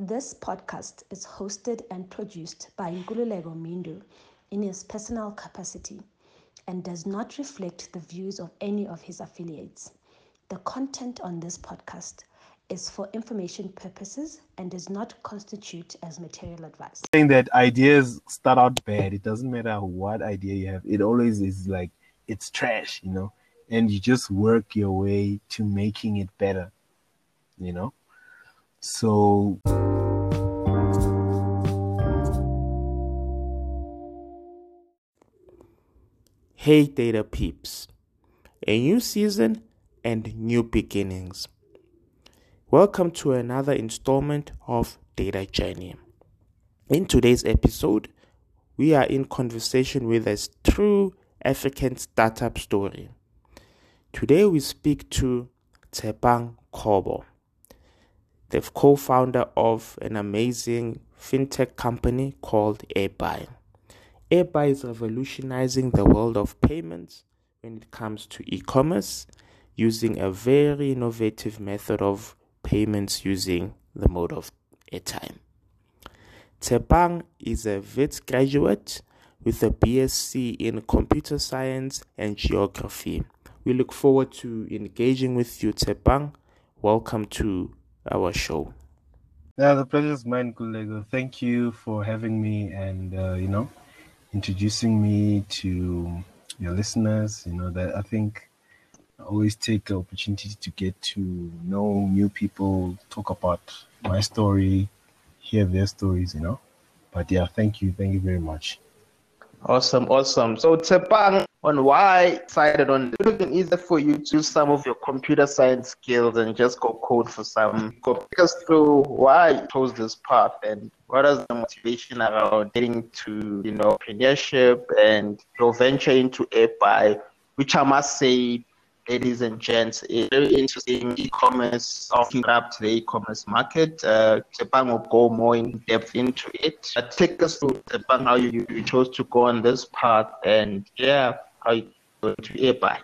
This podcast is hosted and produced by Nkululeko Mindu in his personal capacity and does not reflect the views of any of his affiliates. The content on this podcast is for information purposes and does not constitute as material advice. Saying that ideas start out bad, it doesn't matter what idea you have, it always is like it's trash, you know, and you just work your way to making it better, you know. So. Hey, data peeps. A new season and new beginnings. Welcome to another installment of Data Journey. In today's episode, we are in conversation with a true African startup story. Today, we speak to Tshepang Kobo, the co founder of an amazing fintech company called AirBuy. AirBuy is revolutionizing the world of payments when it comes to e commerce using a very innovative method of payments using the mode of airtime. Tshepang is a Wits graduate with a BSc in computer science and geography. We look forward to engaging with you, Tshepang. Welcome to our show. Yeah, the pleasure is mine, Kulego. Thank you for having me and, uh, you know, introducing me to your listeners. You know, that I think I always take the opportunity to get to know new people, talk about my story, hear their stories, you know. But yeah, thank you. Thank you very much. Awesome, awesome. So Tshepang, on why decided on it would have easier for you to use some of your computer science skills and just go code for some. Go take us through why you chose this path and what is the motivation around getting to you know entrepreneurship and your venture into AirBuy, which I must say ladies and gents. A very interesting e-commerce, offering up to the e-commerce market. Uh, Tshepang will go more in depth into it. Uh, take us through Tshepang, how you, you chose to go on this path, and yeah, how you go to AirBuy.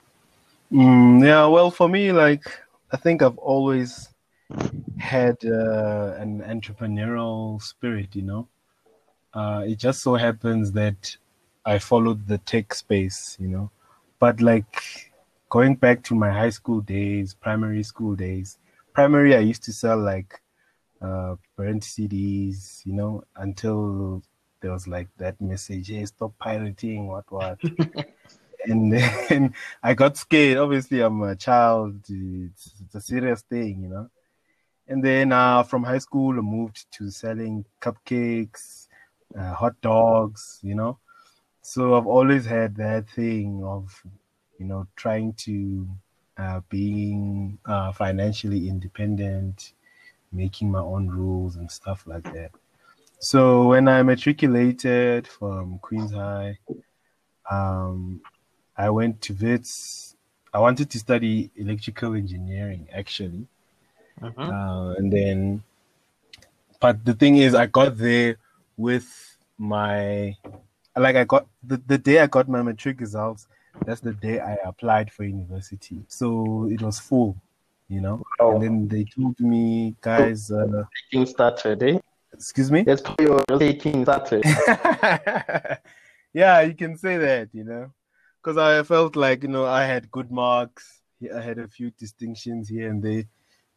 Mm, yeah, well, for me, like I think I've always had uh, an entrepreneurial spirit. You know, uh, it just so happens that I followed the tech space. You know, but like going back to my high school days, primary school days. Primary, I used to sell like uh, burnt CDs, you know, until there was like that message, hey, stop pirating, what, what. and then I got scared. Obviously, I'm a child. It's, it's a serious thing, you know. And then uh, from high school, I moved to selling cupcakes, uh, hot dogs, you know. So I've always had that thing of you know, trying to uh, being uh, financially independent, making my own rules and stuff like that. So when I matriculated from Queens High, um, I went to Wits. I wanted to study electrical engineering actually, uh-huh. uh, and then, but the thing is, I got there with my, like I got the, the day I got my matric results. That's the day I applied for university. So it was full, you know. Oh. And then they told me, guys, uh, taking started, eh? Excuse me. Let's put your taking started. yeah, you can say that, you know, because I felt like you know I had good marks. I had a few distinctions here and they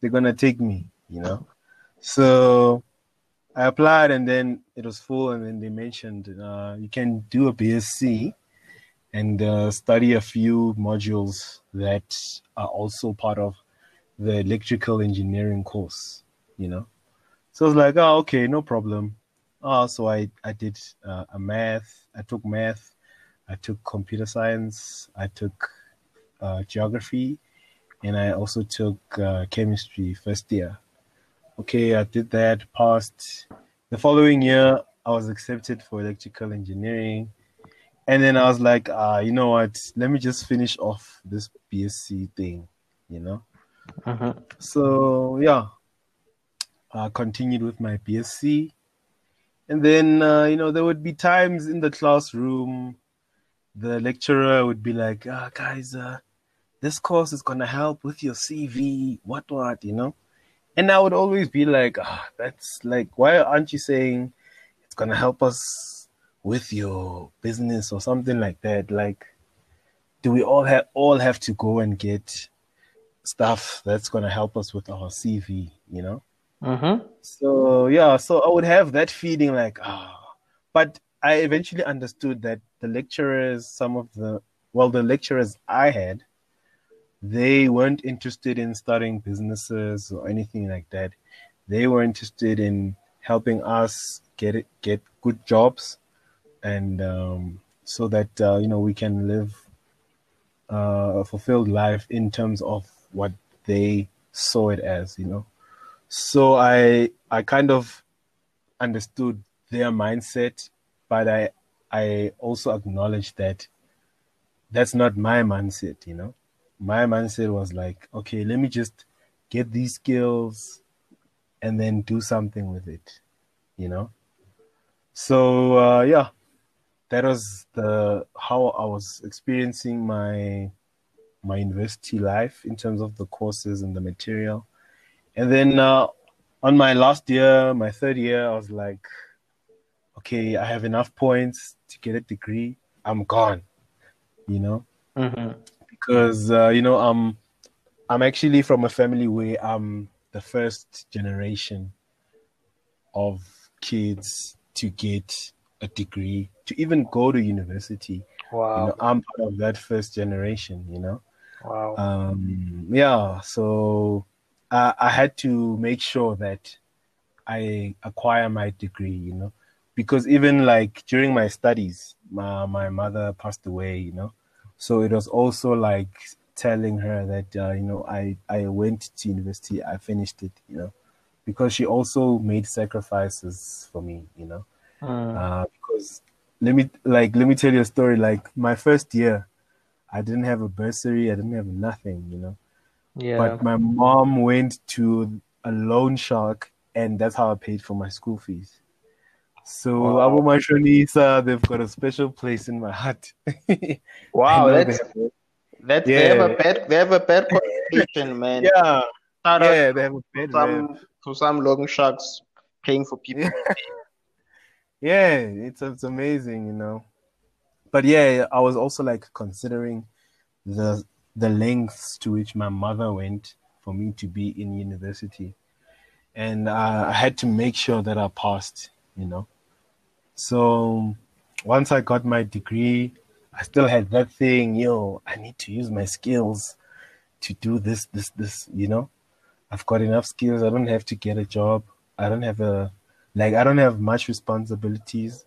they're gonna take me, you know. So I applied and then it was full, and then they mentioned uh, you can do a BSc and uh, study a few modules that are also part of the electrical engineering course, you know. So I was like, oh, okay, no problem. Oh, so I, I did uh, a math, I took math, I took computer science, I took uh, geography, and I also took uh, chemistry first year. Okay, I did that, passed. The following year, I was accepted for electrical engineering and then I was like, uh, you know what? Let me just finish off this BSc thing, you know. Uh-huh. So yeah, I continued with my BSc, and then uh, you know there would be times in the classroom, the lecturer would be like, ah, guys, uh, this course is gonna help with your CV, what what, you know. and I would always be like, ah, that's like, why aren't you saying it's gonna help us with your business or something like that? Like, do we all have all have to go and get stuff that's gonna help us with our CV? You know. Mm-hmm. So yeah, so I would have that feeling like, ah, but I eventually understood that the lecturers, some of the well, the lecturers I had, they weren't interested in starting businesses or anything like that. They were interested in helping us get get good jobs, and um, so that uh, you know we can live uh, a fulfilled life in terms of what they saw it as. You know, so I I kind of understood their mindset, but I I also acknowledge that that's not my mindset. You know, my mindset was like, okay, let me just get these skills and then do something with it, you know. So uh, yeah, that was the how I was experiencing my my university life in terms of the courses and the material. And then uh, on my last year, my third year, I was like, okay, I have enough points to get a degree. I'm gone, you know. Mm-hmm. Because uh, you know, I'm I'm actually from a family where I'm the first generation of kids to get a degree, to even go to university. Wow. You know, I'm part of that first generation, you know. Wow. Um, yeah, so I, I had to make sure that I acquire my degree, you know, because even like during my studies, my my mother passed away, you know, so it was also like telling her that uh, you know I I went to university, I finished it, you know, because she also made sacrifices for me, you know, Mm. uh, because let me like let me tell you a story. Like my first year, I didn't have a bursary, I didn't have nothing, you know. yeah. But my mom went to a loan shark, and that's how I paid for my school fees. So Wow. Abu Mashonisa, they've got a special place in my heart. wow. That's they that's they have a Yeah. bad they have a bad connotation, man. yeah, Shout out yeah, they have a bad some to some loan sharks paying for people. Yeah, it's it's amazing, you know. But yeah, I was also like considering the the lengths to which my mother went for me to be in university, and uh, I had to make sure that I passed, you know. So once I got my degree, I still had that thing, yo, I need to use my skills to do this, this, this, you know. I've got enough skills. I don't have to get a job. I don't have a like I don't have much responsibilities.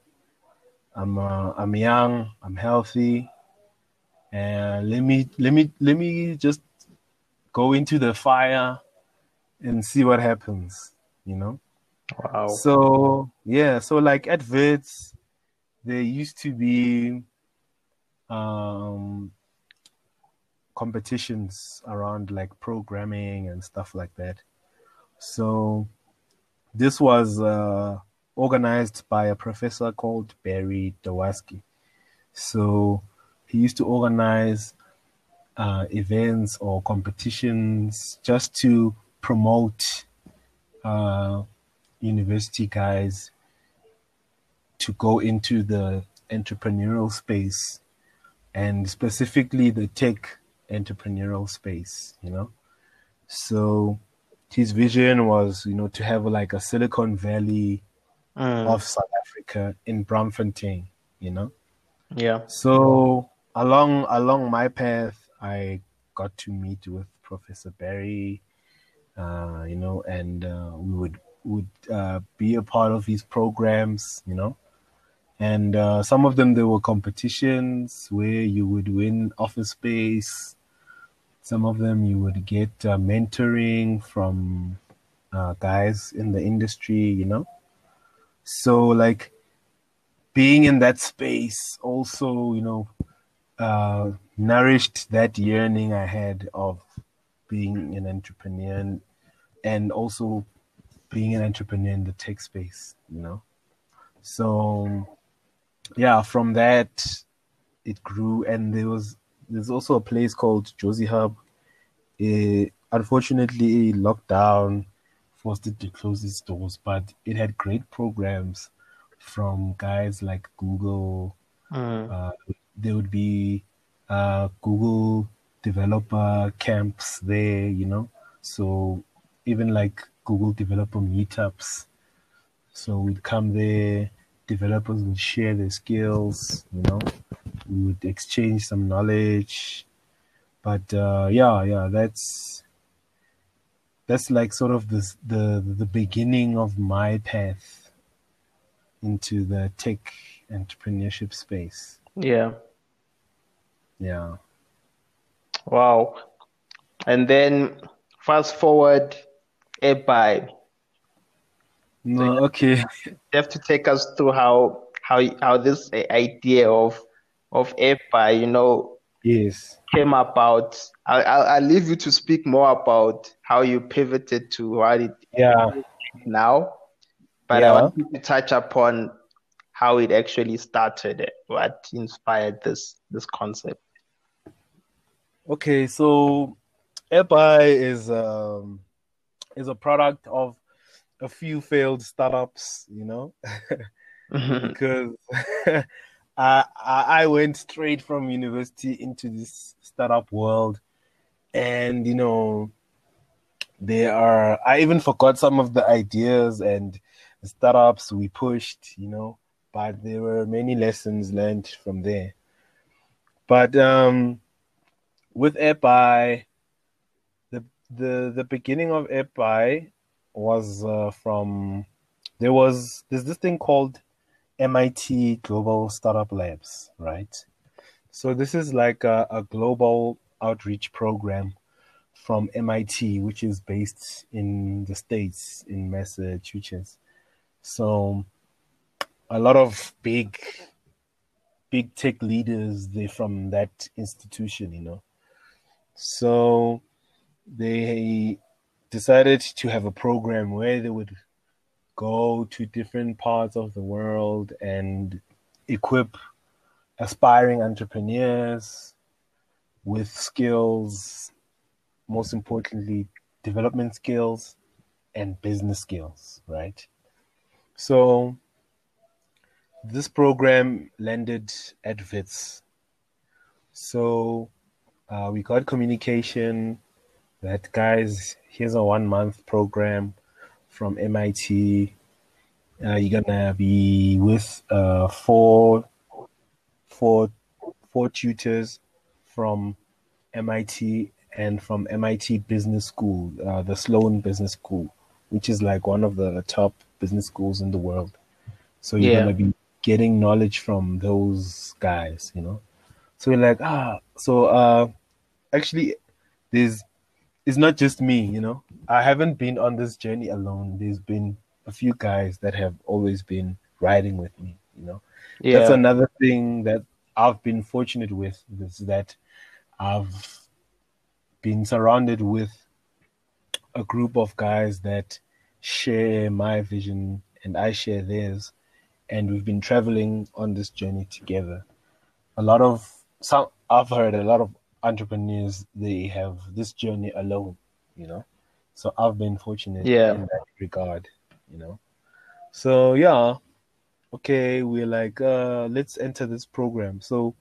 I'm uh, I'm young. I'm healthy, and let me let me let me just go into the fire and see what happens. You know. Wow. So yeah, so like at Wits, there used to be um, competitions around like programming and stuff like that. So this was uh, organized by a professor called Barry Dwolatzky. So he used to organize uh, events or competitions just to promote uh, university guys to go into the entrepreneurial space and specifically the tech entrepreneurial space, you know. So his vision was, you know, to have like a Silicon Valley Mm. of South Africa in Braamfontein, you know. Yeah. So along along my path, I got to meet with Professor Barry, uh, you know, and uh, we would would uh, be a part of his programs, you know. And uh, some of them there were competitions where you would win office space. Some of them you would get uh, mentoring from uh, guys in the industry, you know. So like being in that space also, you know, uh, nourished that yearning I had of being an entrepreneur and, and also being an entrepreneur in the tech space, you know. So yeah, from that it grew and there was there's also a place called JoziHub. It, unfortunately locked down forced it to close its doors, but it had great programs from guys like Google. Mm. Uh, there would be uh, Google developer camps there, you know. So even like Google developer meetups. So we'd come there, developers would share their skills, you know, we would exchange some knowledge. But uh, yeah, yeah, that's that's like sort of the the the beginning of my path into the tech entrepreneurship space. Yeah. Yeah. Wow. And then fast forward AirBuy. No, okay. You have to take us through how how how this idea of of AirBuy, you know, Yes. came about. I'll, I'll, I'll leave you to speak more about how you pivoted to what it Yeah. now. But I want you to touch upon how it actually started, what inspired this this concept. Okay, so AirBuy is um is a product of a few failed startups, you know, because I I went straight from university into this startup world, and you know, there are I even forgot some of the ideas and the startups we pushed, you know, but there were many lessons learned from there. But um with AirBuy, the the beginning of AirBuy was uh, from there was there's this thing called MIT Global Startup Labs, right? So this is like a, a global outreach program from MIT, which is based in the states in Massachusetts. So a lot of big big tech leaders they from that institution, you know. So they decided to have a program where they would go to different parts of the world and equip aspiring entrepreneurs with skills, most importantly, development skills and business skills, right? So this program landed at WITS. So uh, we got communication that guys, here's a one month program from MIT. Uh, you're gonna be with uh, four, four, four tutors from MIT and from MIT Business School, uh, the Sloan Business School, which is like one of the top business schools in the world. So you're Yeah. gonna be getting knowledge from those guys, you know. So we're like, ah, so uh, actually, there's it's not just me, you know. I haven't been on this journey alone. There's been a few guys that have always been riding with me, you know. Yeah. That's another thing that I've been fortunate with is that I've been surrounded with a group of guys that share my vision and I share theirs and we've been traveling on this journey together. A lot of some I've heard a lot of entrepreneurs they have this journey alone, you know. So I've been fortunate Yeah. in that regard, you know. So yeah, okay, we're like, uh, let's enter this program. So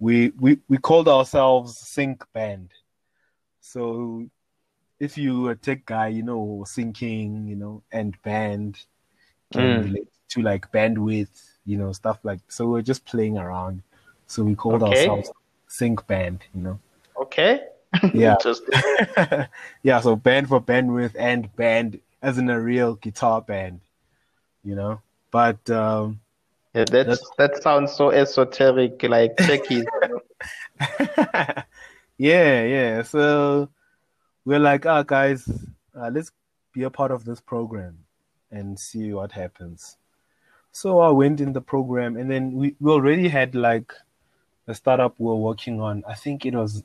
we we we called ourselves Sync Band. So if you a tech guy, you know, syncing, you know, and band can Mm. relate to like bandwidth, you know, stuff like. So we're just playing around. So we called Okay. ourselves Sync Band, you know. Okay. Yeah. Yeah, so band for bandwidth and band as in a real guitar band, you know. But um Yeah, that's, that sounds so esoteric, like techies. yeah, yeah. So we're like, ah, guys, uh, let's be a part of this program and see what happens. So I went in the program, and then we, we already had like a startup we were working on. I think it was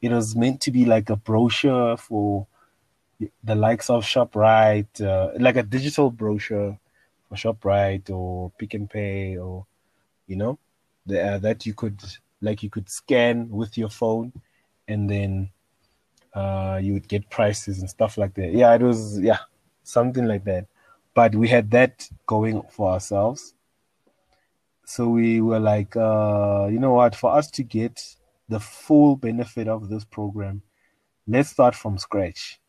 it was meant to be like a brochure for the likes of Shoprite, uh, like a digital brochure for Shoprite or Pick n Pay, or you know, the, uh, that you could like you could scan with your phone, and then uh, you would get prices and stuff like that. Yeah, it was yeah, something like that. But we had that going for ourselves. So we were like, uh, you know what, for us to get the full benefit of this program, let's start from scratch.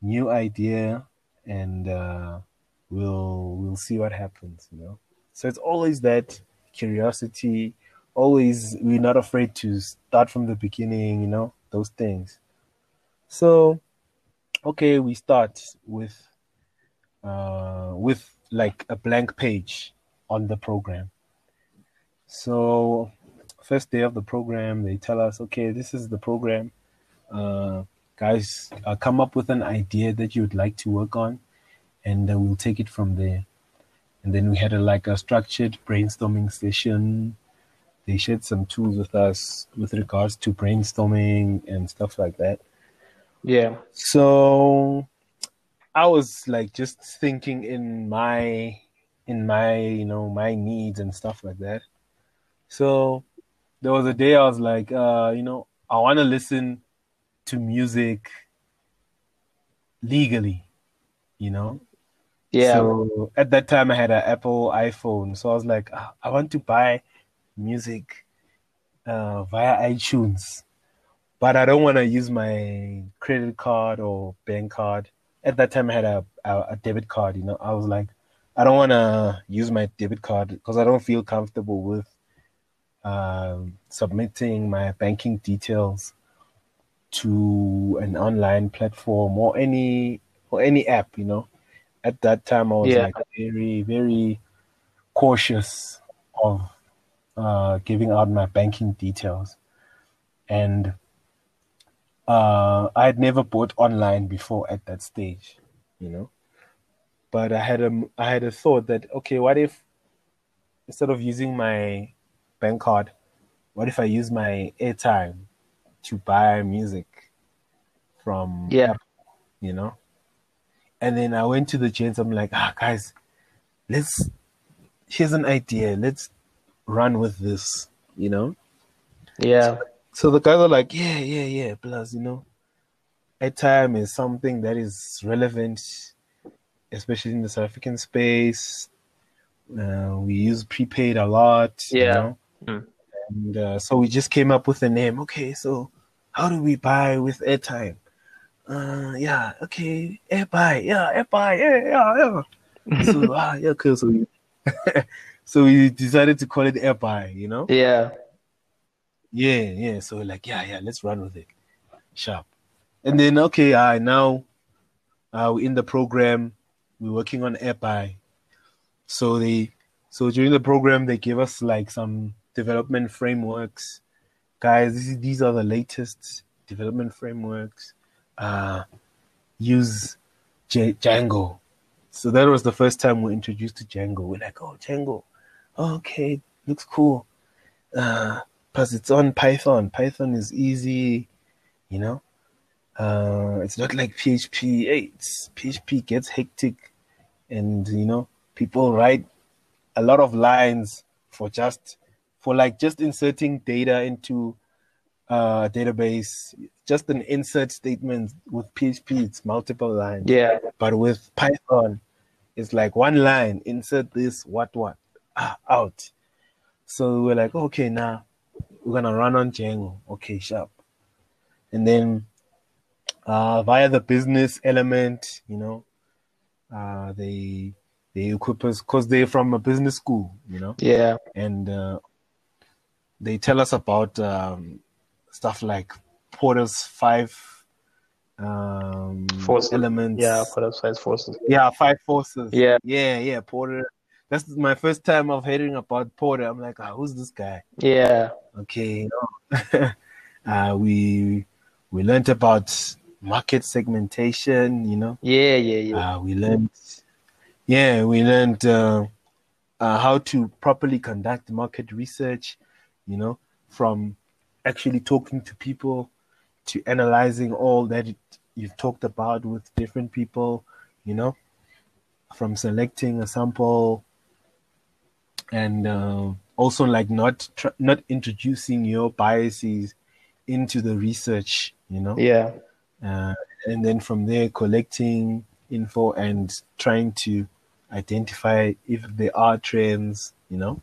New idea, and uh, we'll we'll see what happens, you know. So it's always that curiosity, always we're not afraid to start from the beginning, you know, those things. So okay, we start with uh, with like a blank page on the program. So, first day of the program, they tell us, okay, this is the program. Uh, guys, uh, come up with an idea that you would like to work on, and uh, we'll take it from there. And then we had a, like a structured brainstorming session. They shared some tools with us with regards to brainstorming and stuff like that. Yeah. So I was like just thinking in my in my you know my needs and stuff like that. So there was a day I was like, uh, you know, I want to listen to music legally, you know. Yeah. So at that time I had an Apple iPhone, so I was like, "Ah, I want to buy music uh, via iTunes, but I don't want to use my credit card or bank card. At that time I had a, a, a debit card, you know. I was like, I don't want to use my debit card because I don't feel comfortable with um, submitting my banking details to an online platform or any or any app, you know. At that time, I was Yeah. like very, very cautious of uh, giving out my banking details, and uh, I had never bought online before at that stage, you know. But I had a I had a thought that okay, what if instead of using my bank card, what if I use my airtime to buy music from Yeah. Apple, you know? And then I went to the gents. I'm like, ah, guys, let's. Here's an idea. Let's run with this, you know. Yeah. So the guys are like, yeah, yeah, yeah. Plus, you know, airtime is something that is relevant, especially in the South African space. Uh, we use prepaid a lot. you Yeah. know? Mm. And uh, so we just came up with a name. Okay, so how do we buy with airtime? Uh, yeah, okay, air buy, yeah, air buy, yeah, yeah, yeah. so ah, yeah, cool. So we, so we decided to call it air buy, you know. Yeah. Yeah, yeah. So like, yeah, yeah, let's run with it. Sharp. And then okay, uh now uh we're in the program, we're working on AirBuy. So they so during the program they gave us like some development frameworks. Guys, is, these are the latest development frameworks. Uh use J- Django. So that was the first time we introduced to Django. We're like, oh Django. Okay, looks cool. Uh plus it's on Python. Python is easy, you know. Uh, it's not like PHP. It's, PHP gets hectic, and you know people write a lot of lines for just for like just inserting data into a database. Just an insert statement with PHP, it's multiple lines. Yeah. But with Python, it's like one line, insert this, what, what, ah, out. So we're like, okay, now we're gonna run on Django. Okay, sharp. And then uh, via the business element, you know, uh, they they equip us because they're from a business school, you know, Yeah. and uh, they tell us about um, stuff like Porter's five um, Forces. elements. Yeah. For the size forces. Yeah, five forces. Yeah. yeah, yeah. Porter. That's my first time of hearing about Porter. I'm like, ah, who's this guy? Yeah. Okay. uh, we we learned about market segmentation. You know, Yeah. Yeah. Yeah. uh, we learned. Yeah, we learned uh, uh, how to properly conduct market research. You know, from actually talking to people to analyzing all that it, you've talked about with different people. You know, from selecting a sample and uh, also like not tr- not introducing your biases into the research you know Yeah. uh, and then from there collecting info and trying to identify if there are trends, you know.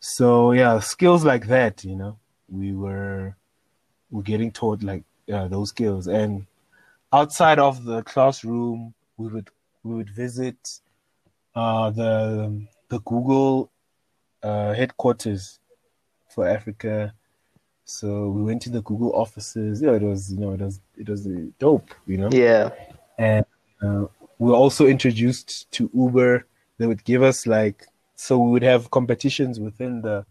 So yeah, skills like that, you know, we were we're getting taught like uh, those skills, and outside of the classroom, we would we would visit uh, the the Google uh, headquarters for Africa. So we went to the Google offices. Yeah, it was you know it was it was dope, you know. Yeah. And uh, we were also introduced to Uber. They would give us like so we would have competitions within the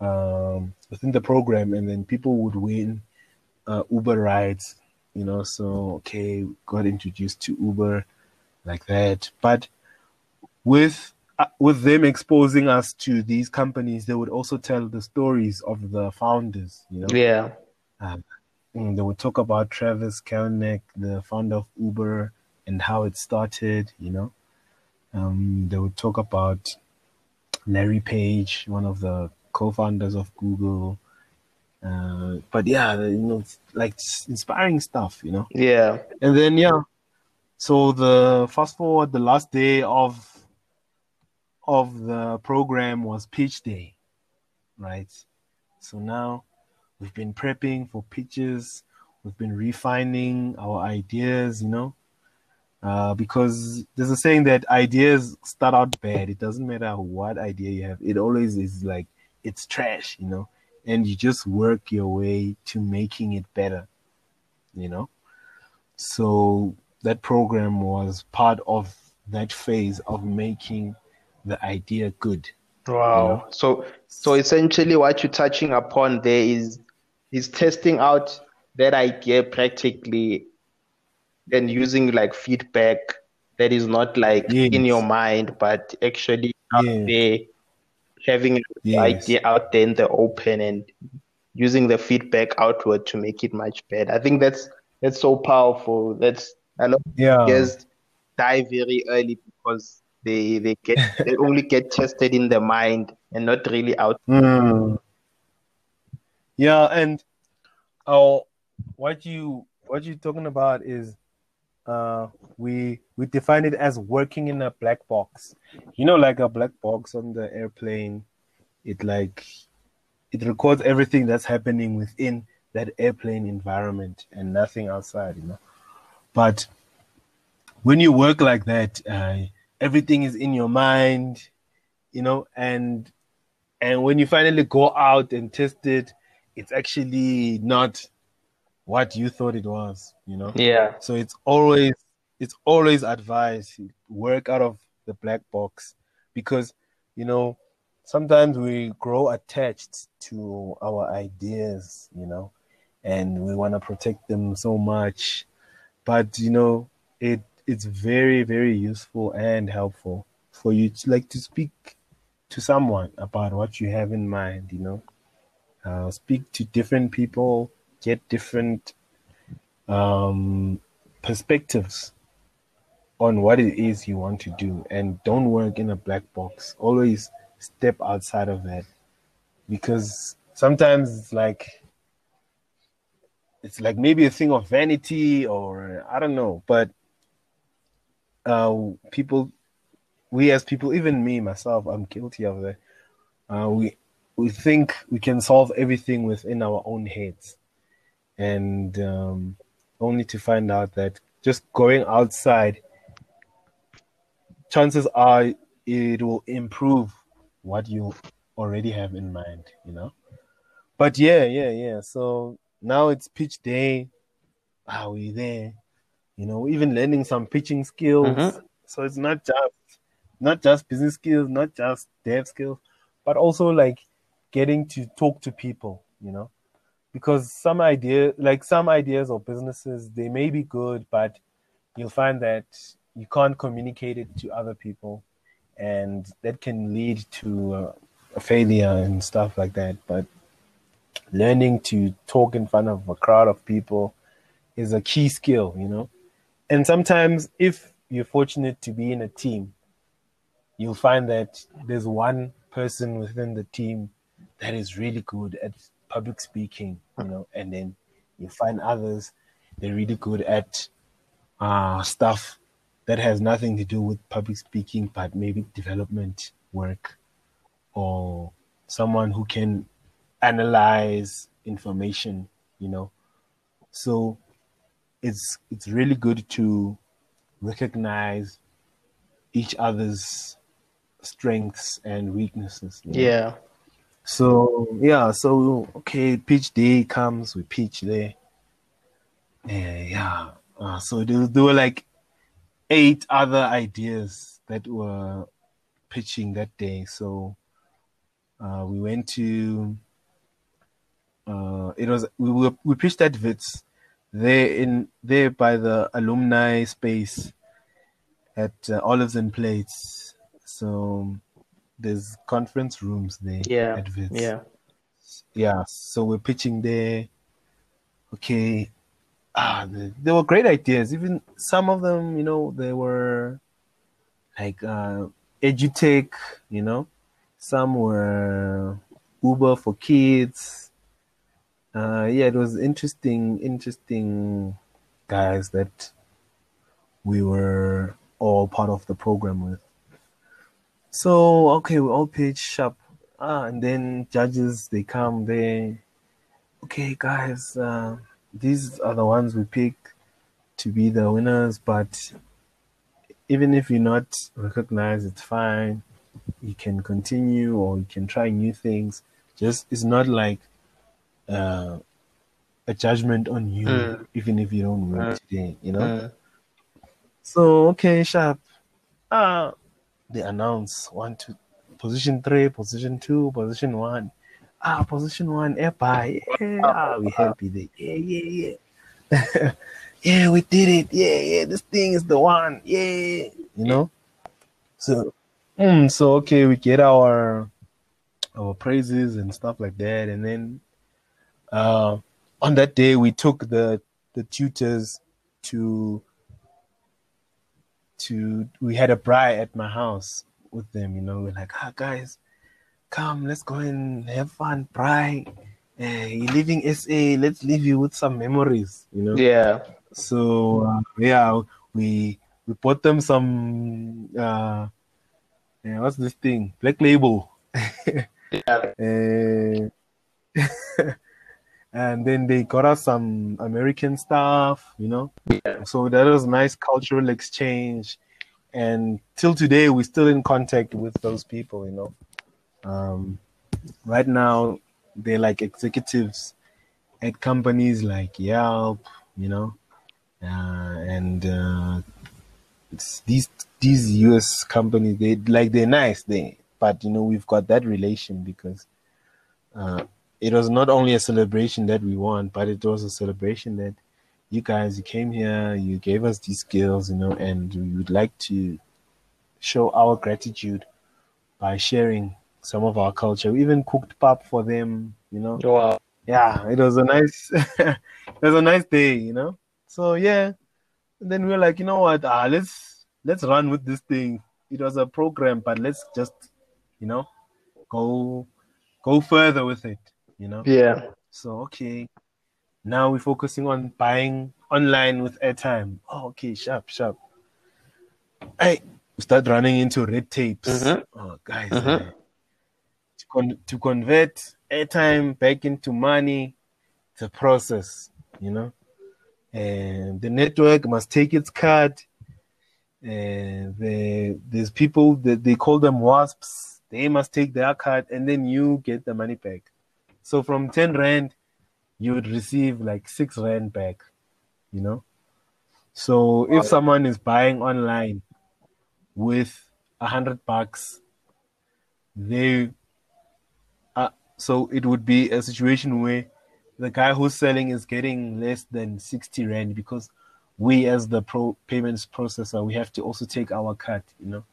um, within the program, and then people would win uh, Uber rides. You know, so okay, got introduced to Uber like that. But with uh, with them exposing us to these companies, they would also tell the stories of the founders. You know, Yeah. um, they would talk about Travis Kalanick, the founder of Uber, and how it started. You know, um, they would talk about Larry Page, one of the co-founders of Google. Uh, but yeah, you know, like inspiring stuff. You know, Yeah. and then yeah, so the fast forward, the last day of of the program was pitch day, right? So now we've been prepping for pitches, we've been refining our ideas, you know, uh, because there's a saying that ideas start out bad. It doesn't matter what idea you have; it always is like it's trash, you know, and you just work your way to making it better, you know. So that program was part of that phase of making the idea good. Wow. So so essentially what you're touching upon there is is testing out that idea practically and using like feedback that is not like in your mind but actually out Yes. there having the Yes. idea out there in the open and using the feedback outward to make it much better. I think that's that's so powerful. That's I know Yeah. guys die very early because they they get they only get tested in the mind and not really out. Mm. Yeah, and oh, what you what you're talking about is uh we we define it as working in a black box. You know, like a black box on the airplane. It like it records everything that's happening within that airplane environment and nothing outside, you know. But when you work like that, uh, everything is in your mind, you know, and and when you finally go out and test it, it's actually not what you thought it was, you know. Yeah. So it's always it's always advised work out of the black box because you know sometimes we grow attached to our ideas, you know, and we want to protect them so much. But you know, it it's very very useful and helpful for you to like to speak to someone about what you have in mind, you know. Uh, speak to different people, get different um, perspectives on what it is you want to do, and don't work in a black box. Always step outside of that because sometimes it's like it's like maybe a thing of vanity or I don't know, but uh, people, we as people, even me myself, I'm guilty of that. Uh, we we think we can solve everything within our own heads, and um, only to find out that just going outside, chances are it will improve what you already have in mind, you know. But yeah, yeah, yeah. So now it's pitch day. Are we there? You know, even learning some pitching skills. Mhm. So it's not just not just business skills, not just dev skills, but also like getting to talk to people, you know. Because some idea like some ideas or businesses, they may be good, but you'll find that you can't communicate it to other people and that can lead to uh, a failure and stuff like that. But learning to talk in front of a crowd of people is a key skill, you know. And sometimes, if you're fortunate to be in a team, you'll find that there's one person within the team that is really good at public speaking, you know, and then you find others they're really good at uh, stuff that has nothing to do with public speaking, but maybe development work or someone who can analyze information, you know. So it's it's really good to recognize each other's strengths and weaknesses. you know. Yeah. So yeah, so okay, pitch day comes, we pitch there. And yeah, uh, so there, there were like eight other ideas that were pitching that day. So uh, we went to uh, it was we were we pitched at Wits there in there by the alumni space at uh, Olives and Plates. So there's conference rooms there Yeah. at Wits Yeah. yeah so we're pitching there. Okay. Ah the, there were great ideas. Even some of them you know they were like uh edutech you know. Some were uber for kids. Uh yeah it was interesting interesting guys that we were all part of the program with so okay, we all pitch up, ah, and then judges they come. They, okay, guys, uh, these are the ones we pick to be the winners. But even if you're not recognized, it's fine. You can continue or you can try new things. Just it's not like uh, a judgment on you, Mm. even if you don't win today. You know. Mm. So okay, sharp. Ah, they announce one, two, position three, position two, position one. Ah, position one, AirBuy, yeah, ah, we happy there. Yeah, yeah, yeah. yeah, we did it. Yeah, yeah, this thing is the one. Yeah, you know. So, mm, so okay, we get our our praises and stuff like that, and then uh, on that day we took the the tutors to to we had a braai at my house with them, you know. We're like, ah guys, come, let's go and have fun, braai. Eh, you're leaving SA, let's leave you with some memories, you know. Yeah. So uh, yeah, we we bought them some uh yeah, what's this thing? Black label. Yeah. And then they got us some American stuff, you know. Yeah. So that was nice cultural exchange, and till today we're still in contact with those people, you know. Um, right now they're like executives at companies like Yelp, you know, uh, and uh, it's these these US companies they like they're nice they but you know we've got that relation because uh, it was not only a celebration that we won but it was a celebration that you guys you came here you gave us these skills you know and we would like to show our gratitude by sharing some of our culture we even cooked pap for them you know Wow. yeah, it was a nice, it was a nice day, you know. So yeah, and then we were like, you know what? Ah, let's let's run with this thing. It was a program, but let's just, you know, go go further with it, you know. Yeah. So okay, now we're focusing on buying online with airtime. Oh, okay, sharp, sharp. Hey, we start running into red tapes. Mhm. Oh, guys, Mhm. eh, to con- to convert airtime back into money, it's a process, you know. And the network must take its cut. And the, there's people that they call them WASPs. They must take their cut, and then you get the money back. So from ten rand, you would receive like six rand back, you know. So if someone is buying online with a hundred bucks, they uh, so it would be a situation where the guy who's selling is getting less than 60 rand because we as the pro payments processor we have to also take our cut you know?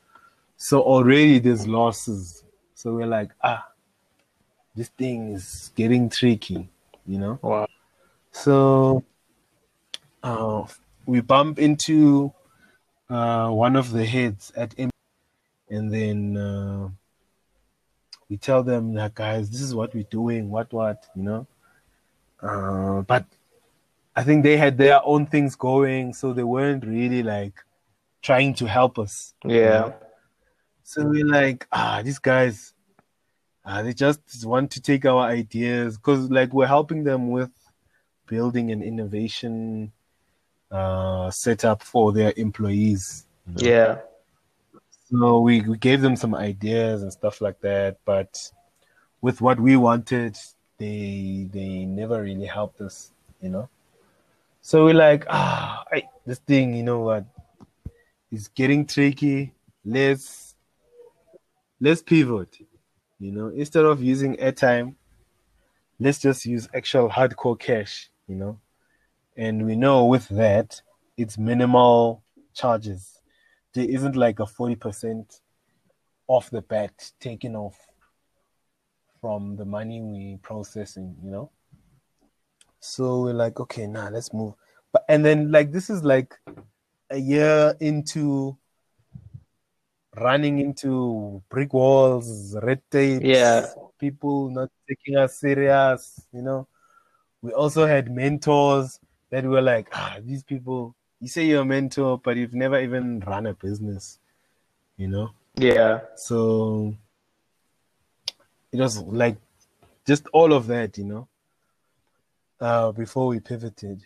So already there's losses. So we're like ah this thing is getting tricky you know Wow. so uh, we bump into uh, one of the heads at M- and then uh, we tell them that guys this is what we're doing what what you know uh, but i think they had their own things going so they weren't really like trying to help us. Yeah. So we're like, ah, these guys, uh, they just want to take our ideas because, like, we're helping them with building an innovation uh, setup for their employees. you know? Yeah. So we, we gave them some ideas and stuff like that, but with what we wanted, they they never really helped us, you know. So we're like, ah, I, this thing, you know what, is getting tricky. Let's let's pivot, you know. Instead of using airtime, let's just use actual hardcore cash, you know. And we know with that, it's minimal charges there isn't like a 40% off the bat taken off from the money we processing, you know? So we're like, okay, nah, let's move. But and then like this is like a year into running into brick walls, red tape, Yeah. people not taking us serious, you know. We also had mentors that were like, ah, these people, you say you're a mentor, but you've never even run a business, you know? Yeah. So it was like just all of that, you know, uh, before we pivoted.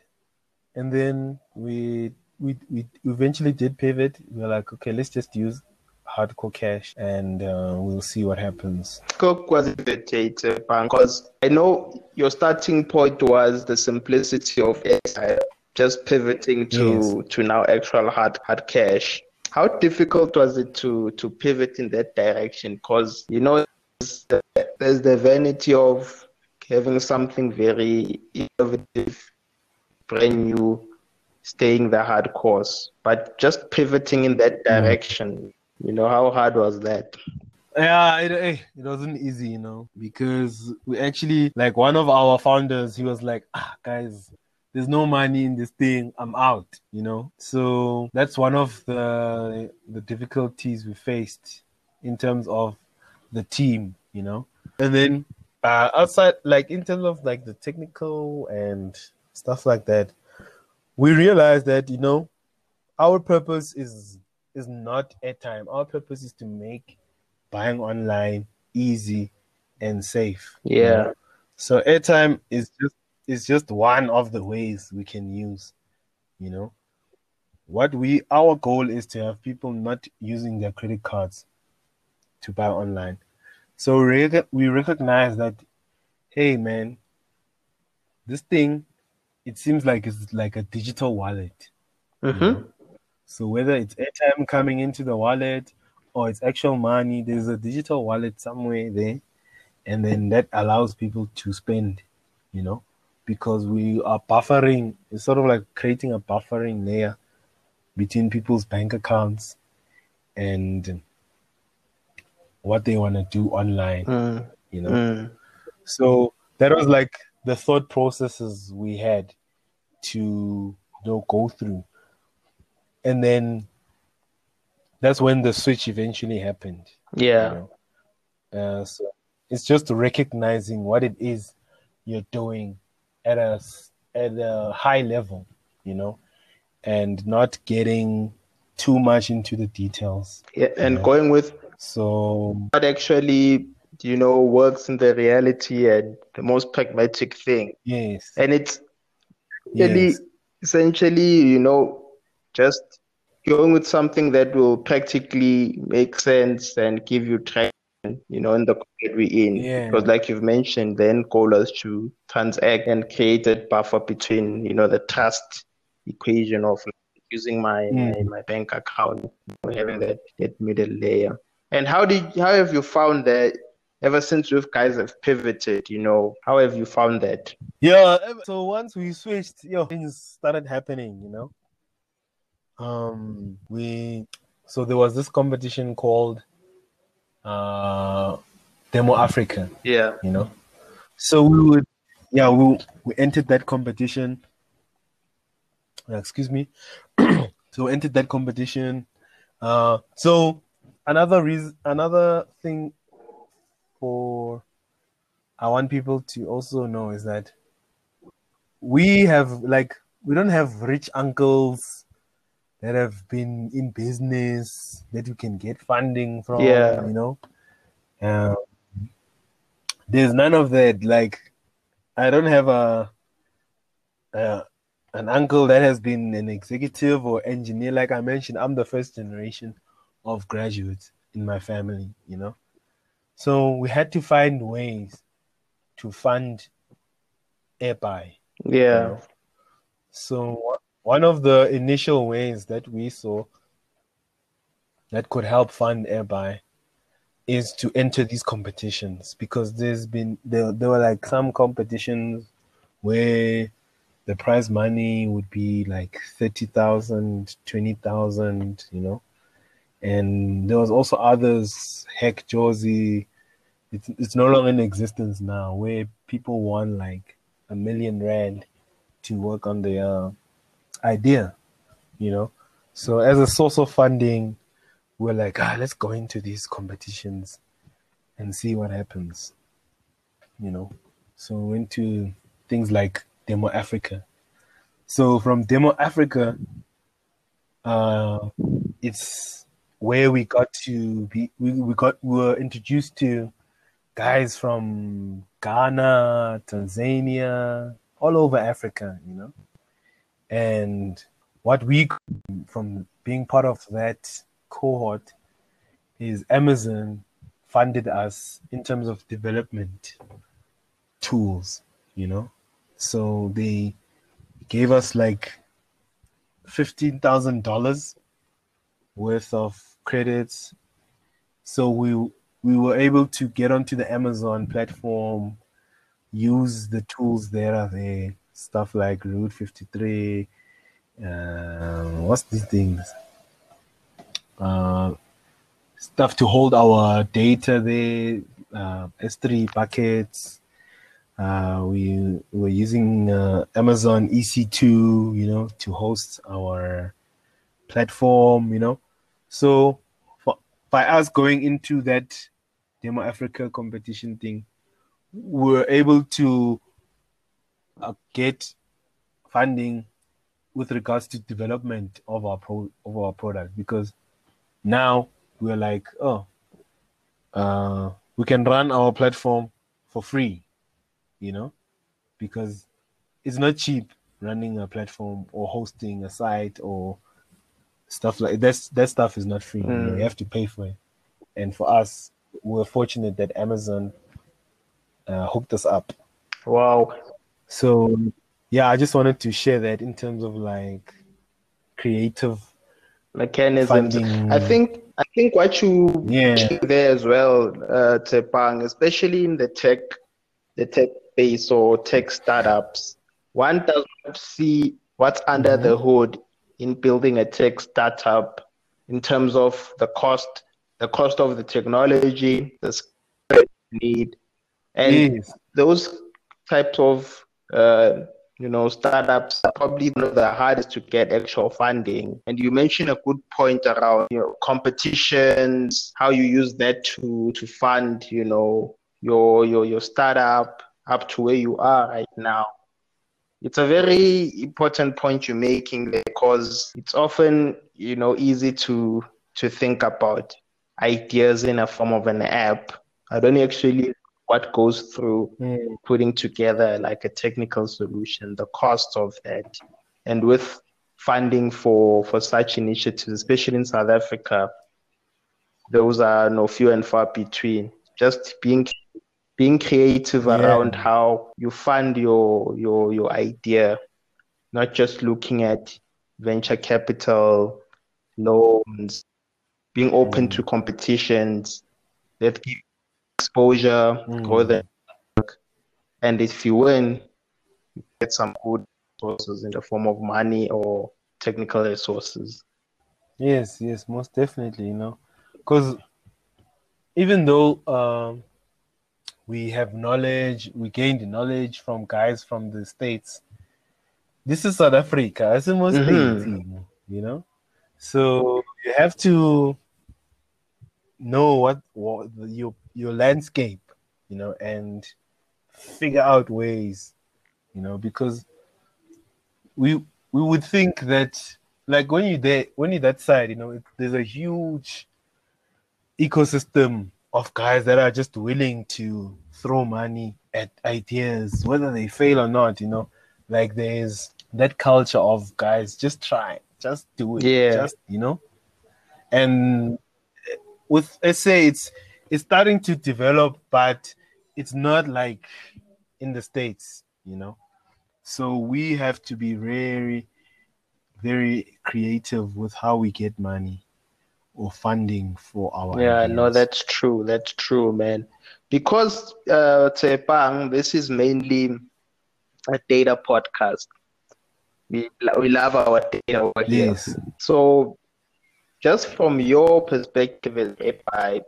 And then we, we, we eventually did pivot. We were like, okay, let's just use hardcore cash and uh, we'll see what happens. Coke was irritated because I know your starting point was the simplicity of it, just pivoting to to now actual hard hard cash. How difficult was it to to pivot in that direction? Because you know there's the, there's the vanity of having something very innovative, brand new, staying the hard course, but just pivoting in that direction. You know how hard was that? Yeah, it, eh, it wasn't easy, you know, because we actually, like, one of our founders, he was like, ah, guys, there's no money in this thing. I'm out, you know. So that's one of the the difficulties we faced in terms of the team, you know. And then uh, outside, like in terms of like the technical and stuff like that, we realized that you know our purpose is is not airtime. Our purpose is to make buying online easy and safe. you Yeah. know. So airtime is just is just one of the ways we can use, you know. What we our goal is to have people not using their credit cards to buy online. So we recognize that, hey man, this thing, it seems like it's like a digital wallet. Mm-hmm. So whether it's airtime coming into the wallet or it's actual money, there's a digital wallet somewhere there, and then that allows people to spend, you know, because we are buffering. It's sort of like creating a buffering layer between people's bank accounts and what they want to do online, Mm, you know. mm. So that was like the thought processes we had to you know, go through. And then that's when the switch eventually happened. you Yeah. know. Uh, so it's just recognizing what it is you're doing at a at a high level, you know, and not getting too much into the details. Yeah. And Yeah. going with So what actually you know works in the reality and the most pragmatic thing yes, and it's really yes, essentially you know just going with something that will practically make sense and give you traction you know in the market we're in Yeah. because like you've mentioned then end goal is to transact and create a buffer between you know the trust equation of using my my, Mm. my bank account having that, that middle layer and how did how have you found that ever since you guys have pivoted you know how have you found that yeah. So once we switched, yo, things started happening, you know. Um, we so there was this competition called uh Demo Africa. yeah you know. So we would, yeah, we we entered that competition. Excuse me. so we entered that competition. Uh, so another reason, another thing for I want people to also know is that we have like we don't have rich uncles that have been in business that you can get funding from. Yeah. You know, um, there's none of that. Like, I don't have a, a an uncle that has been an executive or engineer. Like I mentioned, I'm the first generation of graduates in my family. You know, so we had to find ways to fund airbuy. Yeah. So one of the initial ways that we saw that could help fund airbuy is to enter these competitions because there's been there, there were like some competitions where the prize money would be like 30,000, 20,000, you know. And there was also others, Hack Jozi, it's, it's no longer in existence now, where people won like a million rand to work on their idea, you know. So as a source of funding, we're like, ah, let's go into these competitions and see what happens, you know. So we went to things like Demo Africa. So from Demo Africa, uh, it's where we got to be. We, we got we were introduced to guys from Ghana, Tanzania, all over Africa, you know. And what we from being part of that cohort is Amazon funded us in terms of development tools, you know. So they gave us like fifteen thousand dollars worth of credits. So we we were able to get onto the Amazon platform, use the tools that are there, stuff like Route 53. Uh, what's these things? Uh, stuff to hold our data there, uh, S3 buckets. Uh, we were using uh, Amazon EC2, you know, to host our platform, you know. So for, by us going into that Demo Africa competition thing, we're able to uh, get funding with regards to development of our pro of our product because now we're like, oh, uh, we can run our platform for free, you know, because it's not cheap running a platform or hosting a site or stuff like that. That stuff is not free. You, know, Mm. you have to pay for it. And for us, we're fortunate that Amazon uh, hooked us up. Wow. So yeah, I just wanted to share that in terms of like creative Mechanisms. funding. I think I think what you Yeah. there as well, uh, Tsepang, especially in the tech, the tech space or tech startups, one does not see what's under the hood in building a tech startup in terms of the cost, the cost of the technology, the skill need, and Yes. those types of uh, you know startups are probably one of the hardest to get actual funding. And you mentioned a good point around you know competitions how you use that to to fund you know your your your startup up to where you are right now. It's a very important point you're making because it's often you know easy to to think about ideas in a form of an app. I don't actually what goes through Mm. putting together like a technical solution, the cost of that, and with funding for for such initiatives, especially in South Africa, those are no few and far between. Just being being creative Yeah. around how you fund your your your idea, not just looking at venture capital loans, being open to competitions that give exposure, Mm. the and if you win, you get some good resources in the form of money or technical resources. Yes, yes, most definitely, you know, because even though um, we have knowledge, we gained knowledge from guys from the states. This is South Africa. It's almost Mhm. 18, you know. So you have to know what, what the, your your landscape, you know, and figure out ways, you know, because we we would think that like when you there, when you're that side, you know, it, there's a huge ecosystem of guys that are just willing to throw money at ideas, whether they fail or not. You know, like there's that culture of guys just try, just do it, Yeah. just you know, and with SA, it's it's starting to develop, but it's not like in the states, you know. So we have to be very, very creative with how we get money or funding for our Yeah, no, that's true. That's true, man. Because uh, Tsepang, this is mainly a data podcast. We we love our data over here. yes. So, just from your perspective as AI,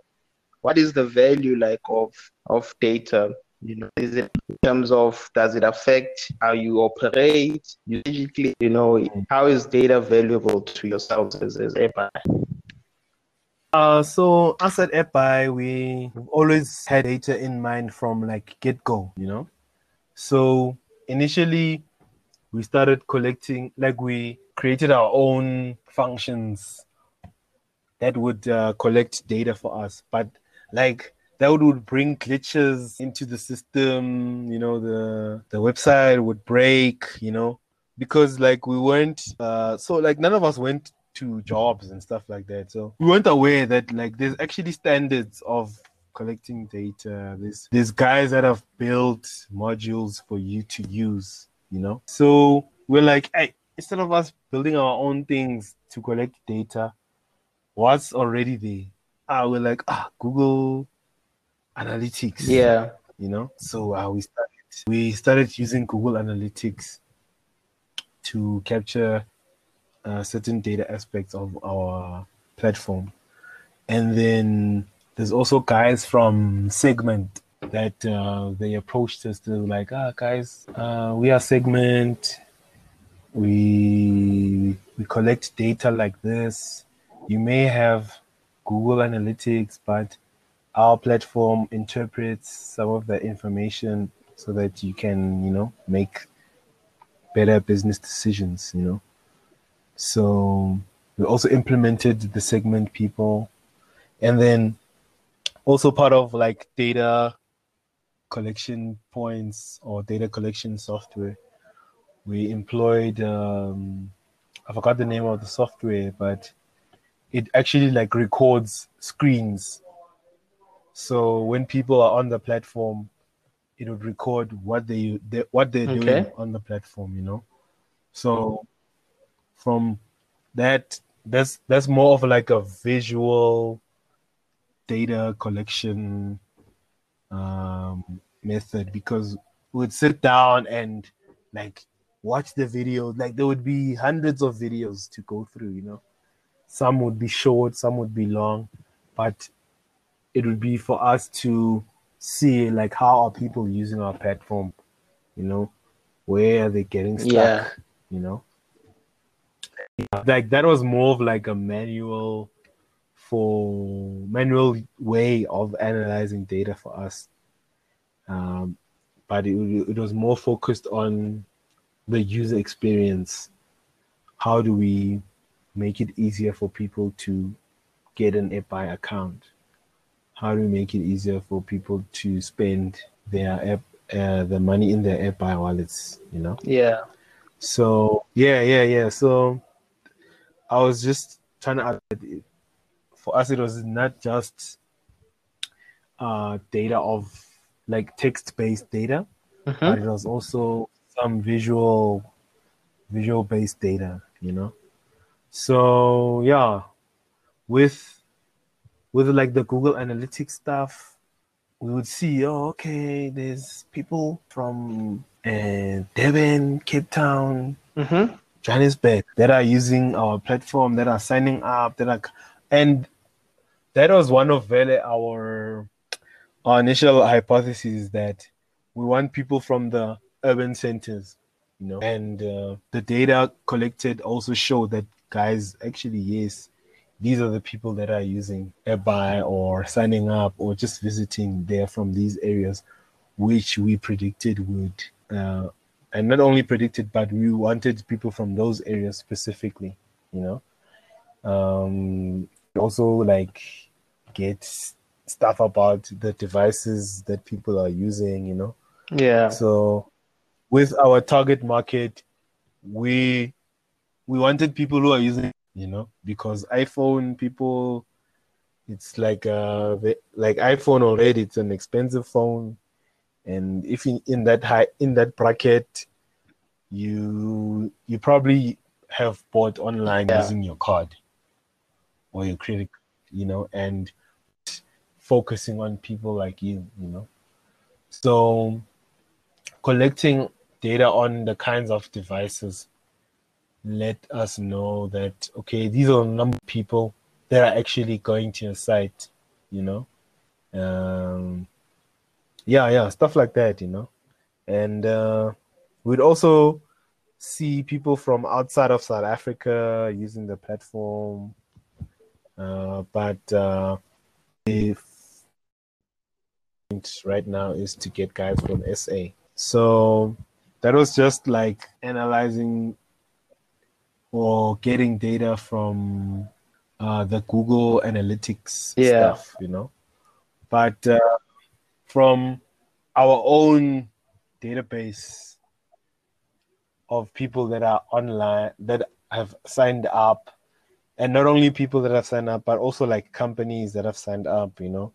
what is the value like of of data? You know, is it in terms of does it affect how you operate? Usually, you know, how is data valuable to yourselves as as AI? Uh, so us at EPI, we always had data in mind from like get go, you know. So initially, we started collecting, like we created our own functions that would uh, collect data for us, but like that would, bring glitches into the system. You know, the the website would break. You know, because like we weren't uh, so like none of us went to jobs and stuff like that. So we weren't aware that like there's actually standards of collecting data. There's there's guys that have built modules for you to use, you know. So we're like, hey, instead of us building our own things to collect data, what's already there? Ah, we're like, ah, Google Analytics Yeah. you know? So uh, we started we started using google analytics to capture uh, certain data aspects of our platform. And then there's also guys from segment that uh, they approached us. To like ah guys uh, we are segment. We we collect data like this. You may have google analytics but our platform interprets some of the information so that you can you know make better business decisions you know. So we also implemented the segment people. And then also part of like data collection points or data collection software. We employed um, i forgot the name of the software but it actually like records screens so when people are on the platform, it would record what they, they what they're doing on the platform, you know. So from that, that's that's more of like a visual data collection um, method because we would sit down and like watch the videos. Like there would be hundreds of videos to go through, you know. Some would be short, some would be long, but it would be for us to see like how are people using our platform you know? Where are they getting stuck Yeah. you know? Like that was more of like a manual for manual way of analyzing data for us. Um, but it, it was more focused on the user experience. How do we make it easier for people to get an API account how do we make it easier for people to spend their app uh, the money in their AirBuy wallets you know Yeah. so yeah, yeah, yeah. So I was just trying to add for us it was not just uh data of like text based data, Mhm. but it was also some visual visual based data, you know. So yeah, with with like the Google Analytics stuff, we would see, oh, okay, there's people from uh, Durban, Cape Town, Mm-hmm. Johannesburg that are using our platform, that are signing up, that are, and that was one of really our our initial hypothesis that we want people from the urban centers, you know, and uh, the data collected also show that guys actually yes, these are the people that are using buy or signing up or just visiting there from these areas, which we predicted would. Uh, and not only predicted, but we wanted people from those areas specifically, you know. Um, also like get stuff about the devices that people are using, you know. Yeah. So with our target market, we we wanted people who are using, you know, because iPhone people it's like uh like iPhone already it's an expensive phone and if in, in that high in that bracket you you probably have bought online Yeah. using your card or your credit you know, and focusing on people like you, you know. So collecting data on the kinds of devices let us know that okay, these are the number of people that are actually going to your site, you know. Um yeah, yeah, stuff like that, you know. And uh we'd also see people from outside of South Africa using the platform. Uh, but uh, the right now is to get guys from SA. So that was just like analyzing or getting data from uh, the Google Analytics Yeah. stuff, you know. But uh, from our own database of people that are online that have signed up and not only people that have signed up but also like companies that have signed up you know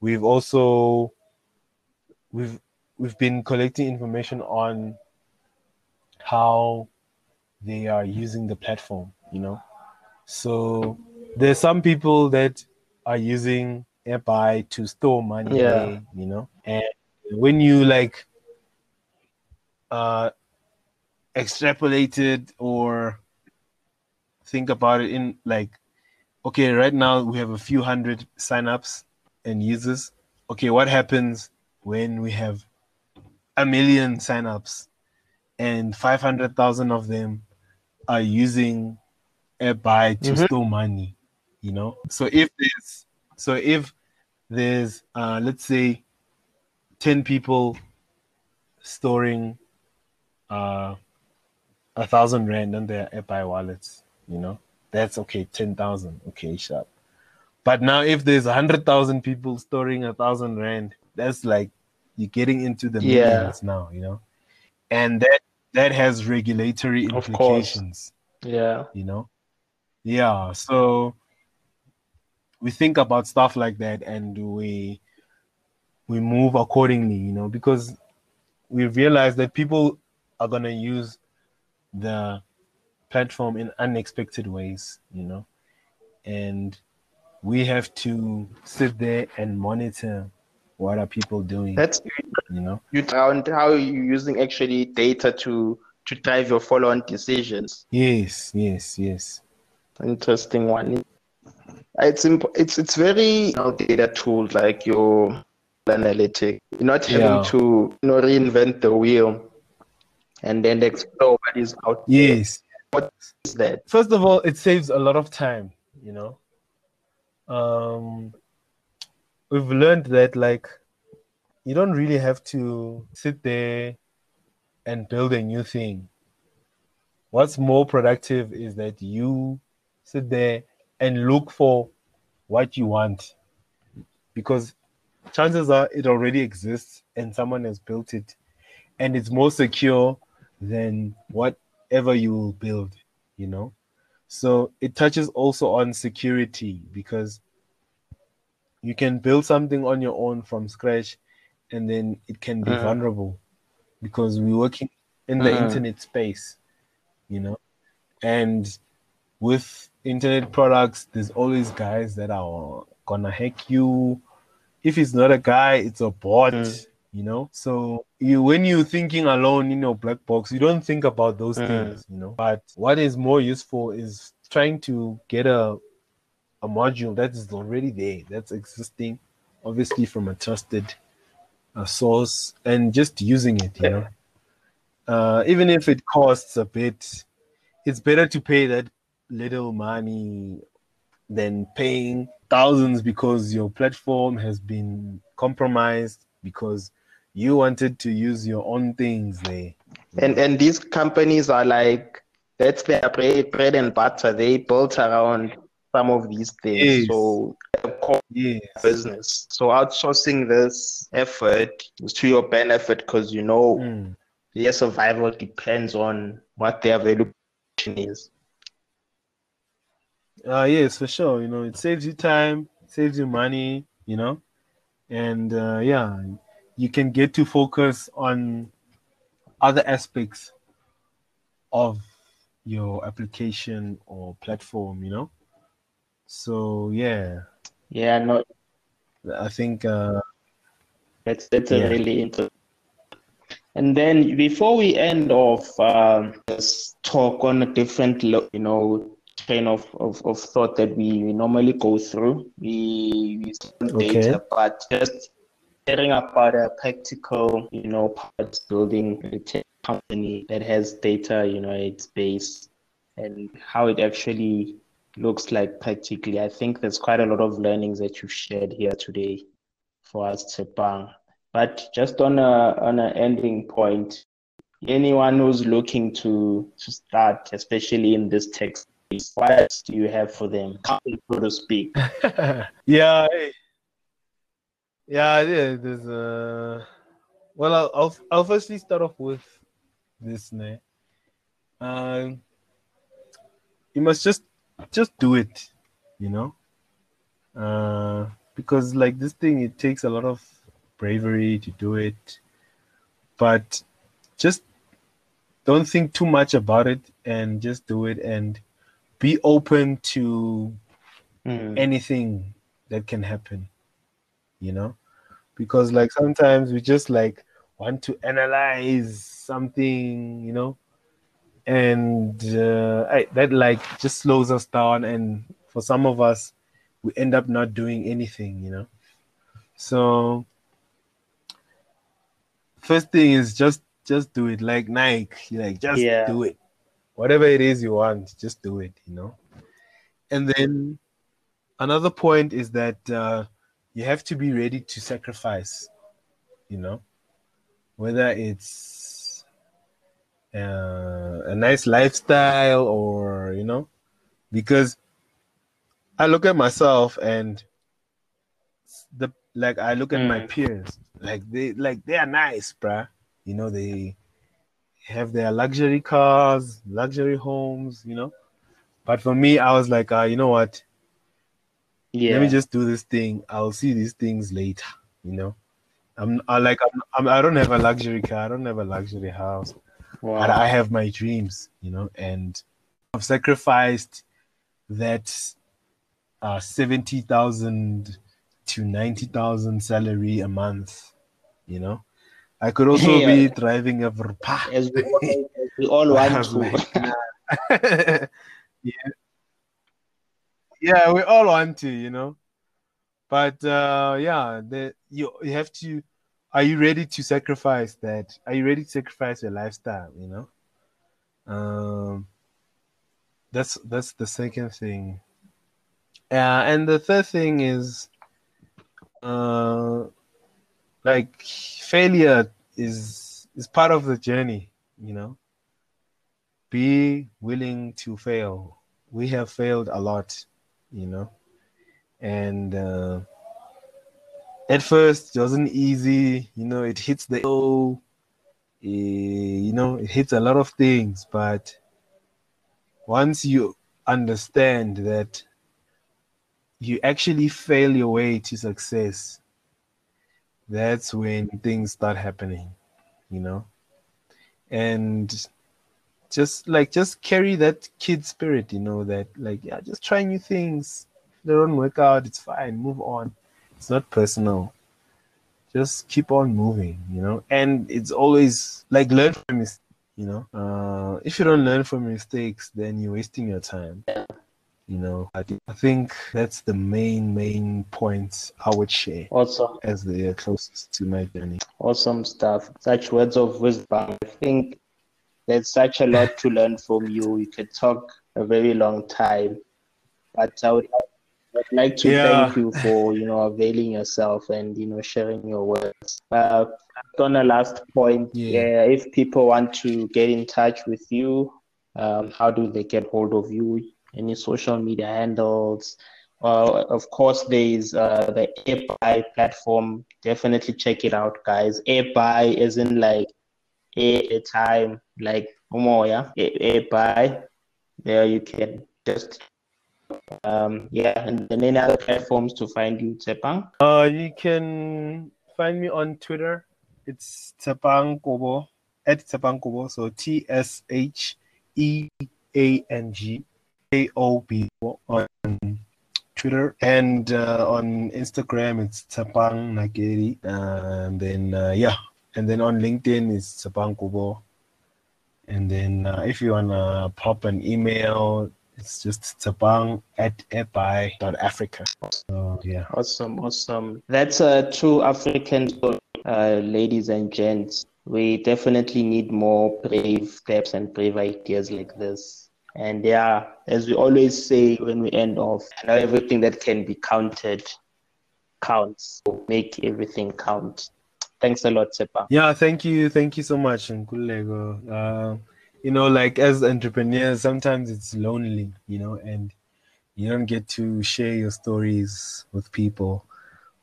we've also we've we've been collecting information on how they are using the platform you know? So there's some people that are using AirBuy to store money Yeah. you know? And when you like uh extrapolated or think about it in like okay right now we have a few hundred signups and users. Okay what happens when we have a million signups and 500,000 of them are using AirBuy to Mhm. store money you know so if there's so if there's uh let's say 10 people storing uh a thousand rand on their AirBuy wallets, you know, that's okay, ten thousand, okay, sharp. But now if there's a hundred thousand people storing a thousand rand, that's like you're getting into the Yeah. millions now, you know, and that that has regulatory Of implications, Yeah. you know. Yeah, so we think about stuff like that and we we move accordingly, you know, because we realize that people are gonna use the platform in unexpected ways, you know, and we have to sit there and monitor what are people doing, That's you know. you around how you're using actually data to to drive your follow-on decisions. Yes, yes, yes. Interesting one. It's imp- it's it's very you know, data tools like your analytic. You're not having Yeah. to you know reinvent the wheel and then explore what is out there. Yes. What is that? First of all, it saves a lot of time, you know. Um we've learned that like you don't really have to sit there and build a new thing. What's more productive is that you sit there and look for what you want because chances are it already exists and someone has built it and it's more secure than whatever you will build, you know. So it touches also on security because you can build something on your own from scratch and then it can be Mhm. vulnerable because we're working in the Mhm. internet space, you know. And with internet products, there's always guys that are gonna hack you. If it's not a guy, it's a bot, Mm. you know. So you when you're thinking alone in your black box, you don't think about those Mm. things, you know. But what is more useful is trying to get a a module that is already there, that's existing, obviously from a trusted uh, source, and just using it, you know. Uh, even if it costs a bit, it's better to pay that little money than paying thousands because your platform has been compromised because you wanted to use your own things there. And and these companies are like that's their bread, bread and butter. They built around some of these things. Yes. So core Yes. business. So outsourcing this effort is to your benefit because you know Mm. their survival depends on what their valuation is. Uh, yes, for sure. You know, it saves you time, saves you money, you know, and uh, yeah, you can get to focus on other aspects of your application or platform, you know. So yeah, Yeah, no, I think uh, that's that's Yeah. a really interesting. And then before we end off, um, let's talk on a different, you know, train of, of, of thought that we normally go through. We we Okay. data, but just hearing about a practical, you know, part building a tech company that has data, you know, its base and how it actually looks like practically. I think there's quite a lot of learnings that you've shared here today for us, Tsepang. But just on a on an ending point, anyone who's looking to to start, especially in this space, what else do you have for them, so to speak? yeah, yeah, yeah. There's uh, well, I'll, I'll I'll firstly start off with this. Um, you must just just do it, you know. Uh, because like this thing, it takes a lot of bravery to do it, but just don't think too much about it and just do it and be open to Hmm. anything that can happen you know because like sometimes we just like want to analyze something you know and uh, I, that like just slows us down. And for some of us we end up not doing anything you know? So first thing is just just do it. Like nike like just Yeah. do it. Whatever it is you want just do it you know? And then another point is that uh, you have to be ready to sacrifice you know? Whether it's uh, a nice lifestyle or you know because i look at myself and the like i look at my Mm. peers like they like they are nice bruh you know they have their luxury cars luxury homes you know but for me i was like uh, you know what Yeah. let me just do this thing. I'll see these things later. You know, I'm I like I'm, I'm I don't have a luxury car. I don't have a luxury house. Wow. But I have my dreams. You know, and I've sacrificed that uh, seventy thousand to ninety thousand salary a month. You know, I could also Yeah. be driving a Verpa. As we all, as we all want to. yeah. Yeah, we all want to, you know. But uh yeah, the you you have to are you ready to sacrifice that? Are you ready to sacrifice your lifestyle, you know? Um that's that's the second thing. Uh and the third thing is uh like failure is is part of the journey, you know be willing to fail. We have failed a lot, you know, and uh, at first it wasn't easy. You know, it hits the oh, you know, it hits a lot of things. But once you understand that you actually fail your way to success, that's when things start happening, you know, and just like just carry that kid spirit, you know, that like yeah, just try new things. If they don't work out, it's fine. Move on. It's not personal. Just keep on moving, you know. And it's always like learn from mis you know. Uh if you don't learn from mistakes, then you're wasting your time. You know, I, I think that's the main main points I would share Awesome. as the closest to my journey. Awesome stuff. Such words of wisdom. I think there's such a lot to learn from you. You could talk a very long time, but I would, I'd like to Yeah. thank you for you know availing yourself and you know sharing your words. Uh, on a last point, Yeah. yeah, if people want to get in touch with you, Um, how do they get hold of you? Any social media handles? Uh, of course, there is uh, the AirBuy platform. Definitely check it out, guys. AirBuy is in like a, a time, like more, yeah. AirBuy. There you can just um yeah, and then any other platforms to find you, Tshepang. Uh, you can find me on Twitter. It's Tshepang Kobo at Tshepang Kobo. So T S H E A N G A O B on Twitter and uh, on Instagram it's Tshepang Nakedi. Uh, and then uh, yeah, and then on LinkedIn it's Tshepang Kobo. And then uh, if you wanna pop an email, it's just tshepang at airbuy.africa. So yeah. Awesome, awesome. That's a true African story, uh, ladies and gents. We definitely need more brave steps and brave ideas like this. And yeah, as we always say when we end off, everything that can be counted counts. So make everything count. Thanks a lot, Sepa. Yeah, thank you. Thank you so much, Nkululeko. Uh, you know, like as entrepreneurs, sometimes it's lonely, you know, and you don't get to share your stories with people.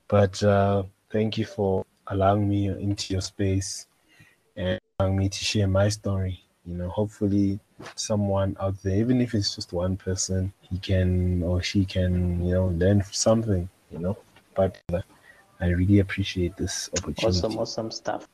But uh, thank you for allowing me into your space and allowing me to share my story. You know, hopefully someone out there, even if it's just one person, he can or she can, you know, learn something, you know. But uh, I really appreciate this opportunity. Awesome, awesome stuff.